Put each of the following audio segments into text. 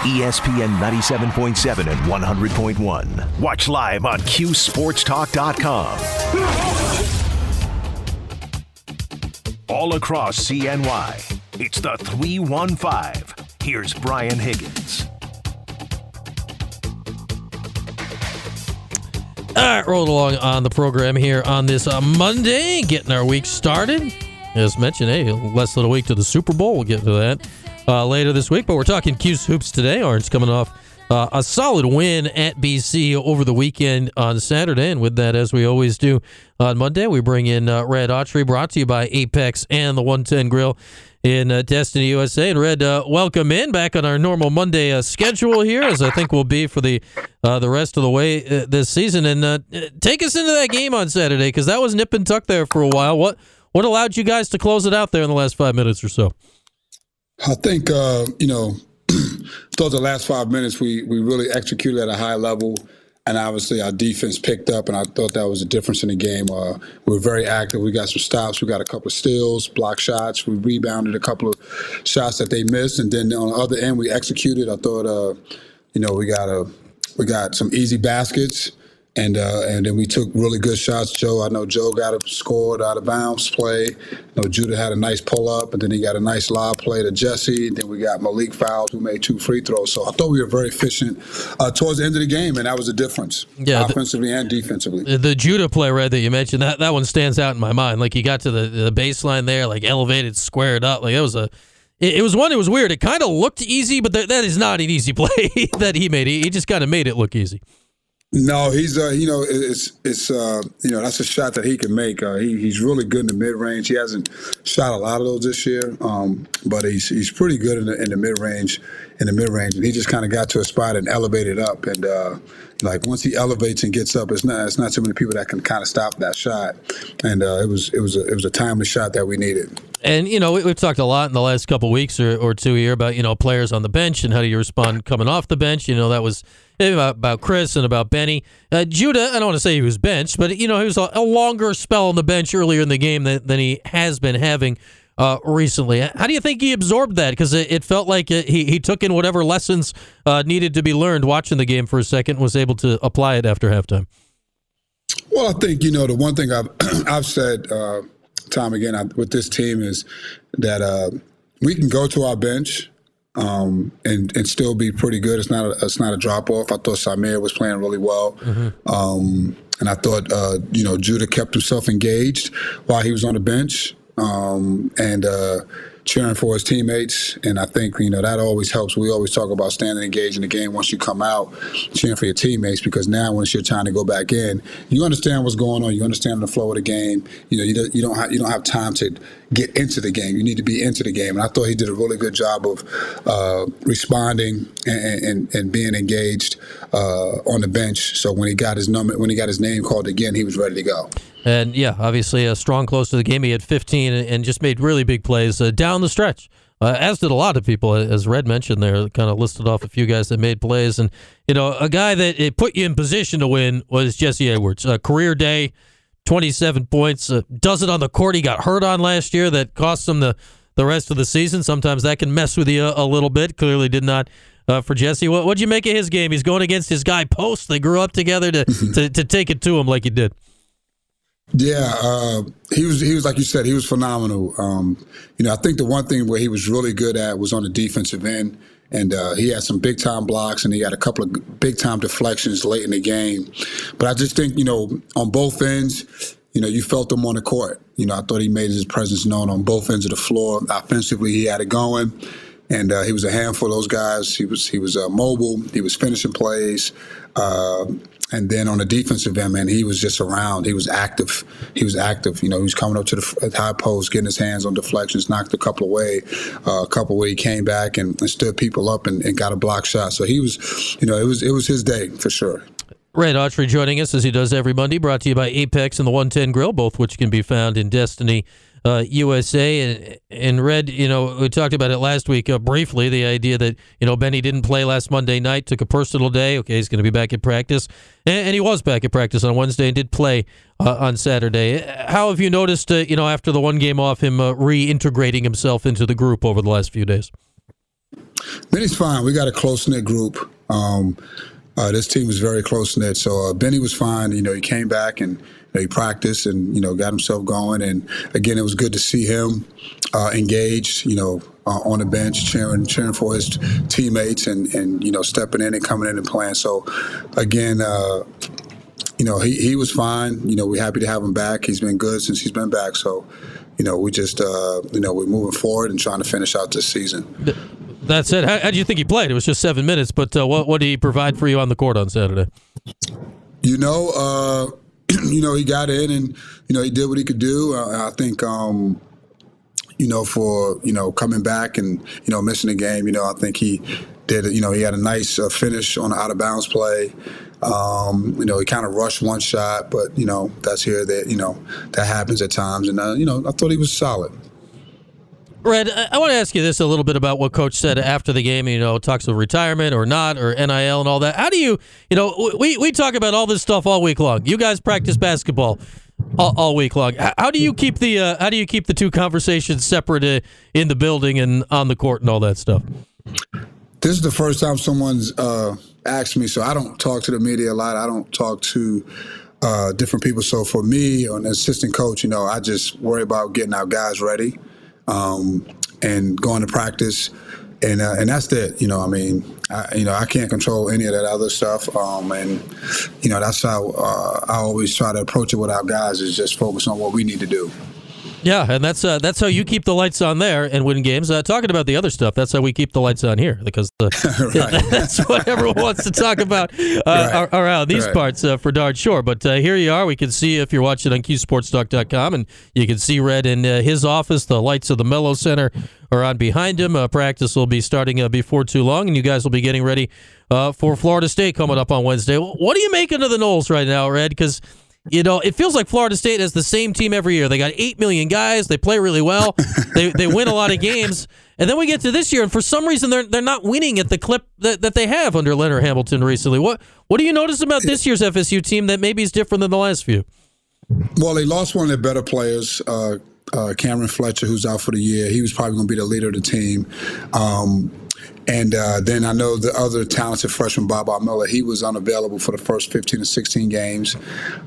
ESPN 97.7 and 100.1. Watch live on CuseSportsTalk.com. All across CNY, it's the 315. Here's Brian Higgins. All right, roll along on the program here on this uh, Monday, getting our week started. As mentioned, hey, less than a week to the Super Bowl. We'll get to that uh, later this week. But we're talking 'Cuse hoops today. Orange coming off uh, a solid win at BC over the weekend on Saturday. And with that, as we always do on Monday, we bring in uh, Red Autry, brought to you by Apex and the 110 Grill in uh, Destiny, USA. And Red, uh, welcome in back on our normal Monday uh, schedule here, as I think we'll be for the uh, the rest of the way this season. And take us into that game on Saturday because that was nip and tuck there for a while. What what allowed you guys to close it out there in the last five minutes or so? I think you know, thought the last five minutes we we really executed at a high level and obviously our defense picked up, and I thought that was a difference in the game. Uh, we were very active. We got some stops. We got a couple of steals, block shots. We rebounded a couple of shots that they missed, and then on the other end, we executed. I thought, uh, you know, we got a we got some easy baskets and uh, and then we took really good shots. Joe, I know Joe got a scored out of bounds play. You know, Judah had a nice pull up, and then he got a nice lob play to Jesse. Then we got Malik Fowles who made two free throws. So I thought we were very efficient uh, towards the end of the game, and that was a difference, yeah, offensively the, and defensively. The, the Judah play, right that you mentioned, that that one stands out in my mind. Like he got to the the baseline there, like elevated, squared up. Like it was a it, was one. It was weird. It kind of looked easy, but that, that is not an easy play that he made. He, he just kind of made it look easy. No, he's uh, you know, it's it's uh, you know, that's a shot that he can make. Uh, he, he's really good in the mid range. He hasn't shot a lot of those this year, um, but he's he's pretty good in the in the mid range. In the mid range, and he just kind of got to a spot and elevated up. And uh, like once he elevates and gets up, it's not it's not too many people that can kind of stop that shot. And uh, it was it was a, it was a timely shot that we needed. And you know, we, have talked a lot in the last couple weeks or, or two here about you know players on the bench and how do you respond coming off the bench. You know, that was about, about Chris and about Benny. Uh, Judah, I don't want to say he was benched, but you know he was a, a longer spell on the bench earlier in the game than, than he has been having uh, recently. How do you think he absorbed that? Because it, it, felt like it, he he took in whatever lessons uh, needed to be learned watching the game for a second, was able to apply it after halftime. Well, I think you know the one thing I've I've said uh, time again I, with this team is that uh, we can go to our bench um, and and still be pretty good. It's not a, it's not a drop off. I thought Symir was playing really well, mm-hmm. um, and I thought uh, you know Judah kept himself engaged while he was on the bench, um, and. Uh, cheering for his teammates. And I think, you know, that always helps. We always talk about standing engaged in the game once you come out, cheering for your teammates, because now once you're trying to go back in, you understand what's going on. You understand the flow of the game. You know, you don't, you don't have, you don't have time to get into the game. You need to be into the game. And I thought he did a really good job of uh, responding and, and, and, being engaged uh, on the bench. So when he got his number, when he got his name called again, he was ready to go. And yeah, obviously a strong close to the game. He had 15 and just made really big plays uh, down the stretch. Uh, as did a lot of people, as Red mentioned there, kind of listed off a few guys that made plays. And, you know, a guy that it put you in position to win was Jesse Edwards. Career day, 27 points. Uh, does it on the court he got hurt on last year that cost him the, the rest of the season. Sometimes that can mess with you a, a little bit. Clearly did not uh, for Jesse. What, what'd you make of his game? He's going against his guy Post. They grew up together to, to, to take it to him like he did. Yeah, uh, he was. He was like you said. He was phenomenal. Um, you know, I think the one thing where he was really good at was on the defensive end, and uh, he had some big time blocks, and he had a couple of big time deflections late in the game. But I just think you know, on both ends, you know, you felt him on the court. You know, I thought he made his presence known on both ends of the floor. Offensively, he had it going, and uh, he was a handful of those guys. He was he was uh, mobile. He was finishing plays. Uh, and then on the defensive end, man, he was just around. He was active. He was active. You know, he was coming up to the high post, getting his hands on deflections, knocked a couple away, uh, a couple where he came back and, and stood people up and, and, got a block shot. So he was, you know, it was it was his day for sure. Red Autry joining us as he does every Monday, brought to you by Apex and the 110 Grill, both which can be found in Destiny uh, USA. And, and Red, you know, we talked about it last week uh, briefly. The idea that you know Benny didn't play last Monday night, took a personal day. Okay, he's going to be back at practice, and, and, he was back at practice on Wednesday and did play uh, on Saturday. How have you noticed, uh, you know, after the one game off, him uh, reintegrating himself into the group over the last few days? Benny's fine. We got a close knit group. Um, uh, this team was very close knit. So uh, Benny was fine. You know, he came back and he practiced and you know got himself going. And again, it was good to see him uh, engaged. You know, uh, on the bench, cheering cheering for his teammates and and you know stepping in and coming in and playing. So again. Uh, you know, he, he was fine. You know, we're happy to have him back. He's been good since he's been back. So, you know, we just, uh, you know, we're moving forward and trying to finish out this season. That's it. How, how do you think he played? It was just seven minutes, but uh, what what did he provide for you on the court on Saturday? You know, uh, you know, he got in and you know he did what he could do. Uh, I think. Um, you know, for you know coming back and you know missing the game, you know, I think he did. You know, he had a nice uh, finish on an out of bounds play. Um, you know, he kind of rushed one shot, but you know that's here that you know that happens at times, and uh, you know I thought he was solid. Red, I want to ask you this a little bit about what Coach said after the game. You know, talks of retirement or not, or NIL and all that. How do you, you know, we, we talk about all this stuff all week long. You guys practice basketball all, all week long. How do you keep the uh, how do you keep the two conversations separate uh, in the building and on the court and all that stuff? This is the first time someone's uh, asked me, so I don't talk to the media a lot. I don't talk to uh, different people. So for me, an assistant coach, you know, I just worry about getting our guys ready um, and going to practice, and uh, and that's it. You know, I mean, I, you know, I can't control any of that other stuff, um, and you know, that's how uh, I always try to approach it with our guys is just focus on what we need to do. Yeah, and that's uh, that's how you keep the lights on there and win games. Uh, talking about the other stuff, that's how we keep the lights on here because the, that's what everyone wants to talk about uh, right. around these right. parts uh, for darn sure. But uh, here you are. We can see if you're watching on CuseSportsTalk.com, and you can see Red in uh, his office. The lights of the Melo Center are on behind him. practice will be starting before too long, and you guys will be getting ready for Florida State coming up on Wednesday. What are you making of the Noles right now, Red? Because you know, it feels like Florida State has the same team every year. They got eight million guys. They play really well. they they win a lot of games. And then we get to this year, and for some reason they're they're not winning at the clip that, that they have under Leonard Hamilton recently. What what do you notice about this year's FSU team that maybe is different than the last few? Well, they lost one of their better players, uh, uh, Cameron Fletcher, who's out for the year. He was probably going to be the leader of the team. Um, and uh, then I know the other talented freshman, Baba Miller, he was unavailable for the first 15 to 16 games.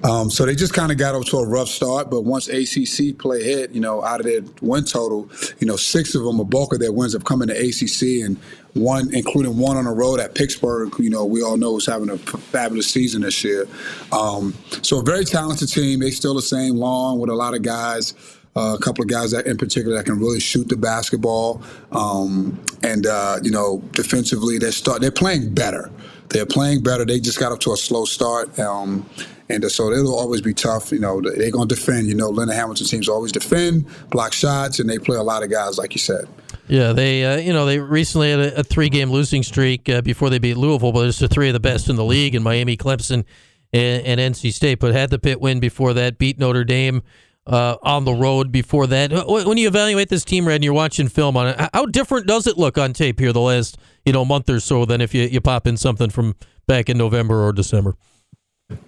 Um, so they just kind of got off to a rough start. But once ACC play hit, you know, out of their win total, you know, six of them, a bulk of their wins have come in the ACC, and one, including one on the road at Pittsburgh, you know, we all know is having a fabulous season this year. Um, so a very talented team. They still the same long with a lot of guys. Uh, a couple of guys that in particular that can really shoot the basketball, um, and uh, you know defensively they start they're playing better. They're playing better. They just got up to a slow start. Um, and so it'll always be tough. You know, they're going to defend. You know, Leonard Hamilton teams always defend, block shots, and they play a lot of guys, like you said. Yeah, they uh, you know they recently had a, a three-game losing streak uh, before they beat Louisville, but it's the three of the best in the league, in Miami, Clemson, and, and NC State. But had the Pitt win before that, beat Notre Dame uh, on the road before that. When you evaluate this team, Red, and you're watching film on it, how different does it look on tape here the last you know month or so than if you, you pop in something from back in November or December?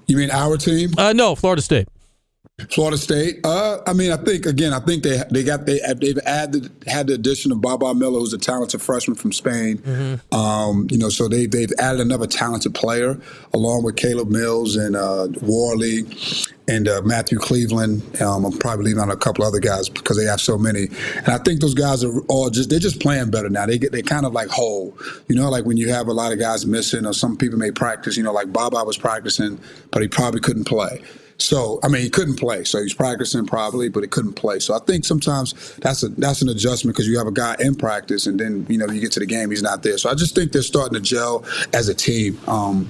You mean our team? Uh, no, Florida State. Florida State. Uh, I mean, I think again, I think they they got they they've added had the addition of Baba Miller, who's a talented freshman from Spain. Mm-hmm. Um, you know, so they they've added another talented player along with Caleb Mills and uh, Warley and uh, Matthew Cleveland. Um, I'm probably leaving out a couple other guys because they have so many. And I think those guys are all just they're just playing better now. They get they kind of like whole. You know, like when you have a lot of guys missing or some people may practice. You know, like Baba was practicing, but he probably couldn't play. So I mean, he couldn't play. So he's practicing probably, but he couldn't play. So I think sometimes that's a that's an adjustment because you have a guy in practice, and then you know you get to the game, he's not there. So I just think they're starting to gel as a team. Um,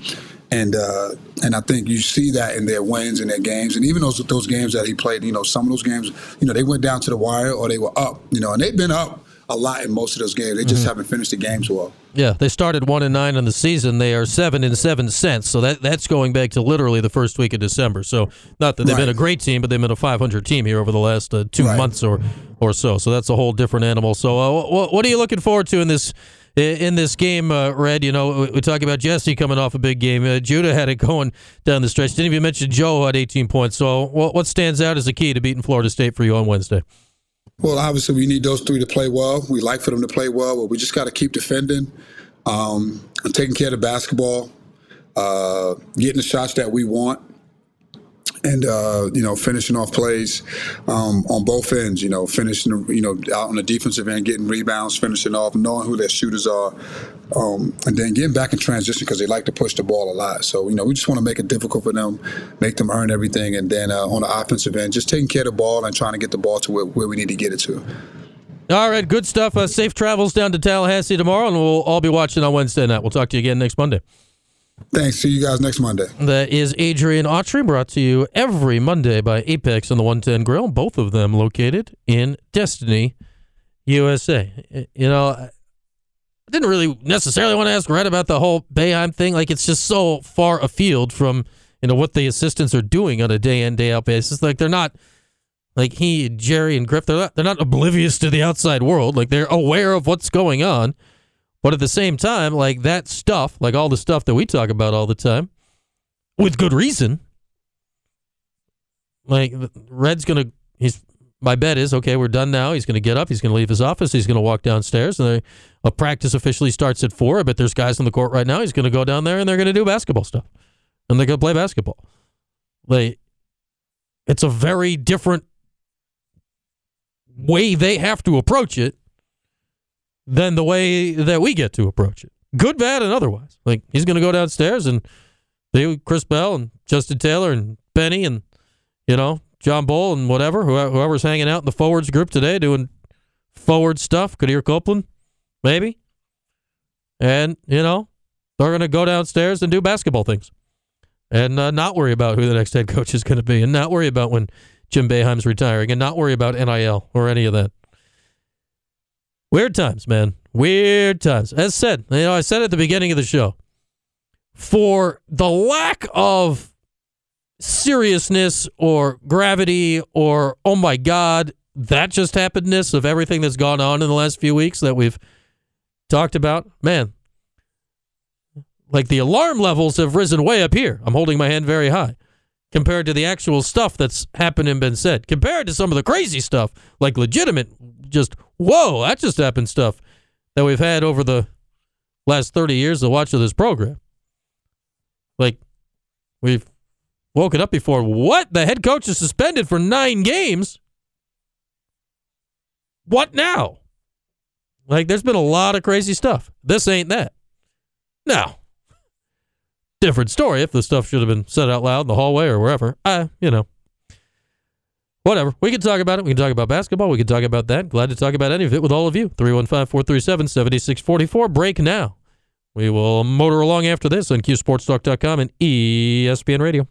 and uh, and I think you see that in their wins and their games, and even those those games that he played. You know, some of those games, you know, they went down to the wire or they were up. You know, and they've been up a lot in most of those games. They just mm-hmm. haven't finished the games well. Yeah, they started one and nine in the season. They are seven and seven since. So that that's going back to literally the first week of December. So not that they've right. been a great team, but they've been a 500 team here over the last uh, two right. months or or so. So that's a whole different animal. So uh, what, what are you looking forward to in this? In this game, uh, Red, you know, we talk about Jesse coming off a big game. Uh, Judah had it going down the stretch. Didn't even mention Joe had 18 points. So, what, what stands out as a key to beating Florida State for you on Wednesday? Well, obviously, we need those three to play well. We like for them to play well, but we just got to keep defending, um, taking care of the basketball, uh, getting the shots that we want and uh, you know finishing off plays um, on both ends. You know, finishing you know out on the defensive end, getting rebounds, finishing off, knowing who their shooters are, um, and then getting back in transition because they like to push the ball a lot. So you know, we just want to make it difficult for them, make them earn everything, and then uh, on the offensive end, just taking care of the ball and trying to get the ball to where, where we need to get it to. All right, good stuff. Uh, safe travels down to Tallahassee tomorrow, and we'll all be watching on Wednesday night. We'll talk to you again next Monday. Thanks. See you guys next Monday. That is Adrian Autry, brought to you every Monday by Apex on the 110 Grill, both of them located in Destiny, USA. You know, I didn't really necessarily want to ask Red about the whole Boeheim thing. Like, it's just so far afield from, you know, what the assistants are doing on a day in, day out basis. Like, they're not, like, he, Gerry, and Griff, they're not, they're not oblivious to the outside world. Like, they're aware of what's going on. But at the same time, like that stuff, like all the stuff that we talk about all the time, with good reason. Like Red's gonna, he's. My bet is okay. We're done now. He's going to get up. He's going to leave his office. He's going to walk downstairs, and a practice officially starts at four. I bet there's guys on the court right now. He's going to go down there, and they're going to do basketball stuff, and they're going to play basketball. Like, it's a very different way they have to approach it than the way that we get to approach it. Good, bad, and otherwise. Like he's going to go downstairs and they, Chris Bell and Justin Taylor and Benny and you know John Bol and whatever whoever's hanging out in the forwards group today doing forward stuff. Quadir Copeland, maybe, and you know they're going to go downstairs and do basketball things and uh, not worry about who the next head coach is going to be and not worry about when Jim Boeheim's retiring and not worry about NIL or any of that. Weird times, man. Weird times. As said, you know, I said at the beginning of the show, for the lack of seriousness or gravity or oh my god, that just happenedness of everything that's gone on in the last few weeks that we've talked about, man. Like the alarm levels have risen way up here. I'm holding my hand very high compared to the actual stuff that's happened and been said, compared to some of the crazy stuff, like legitimate, just whoa, that just happened stuff that we've had over the last 30 years of watch of this program. Like, we've woken up before. What? The head coach is suspended for nine games? What now? Like, there's been a lot of crazy stuff. This ain't that. Now, different story if the stuff should have been said out loud in the hallway or wherever. I, you know, whatever. We can talk about it. We can talk about basketball. We can talk about that. Glad to talk about any of it with all of you. 315 437 7644. Break now. We will motor along after this on CuseSportsTalk.com and ESPN Radio.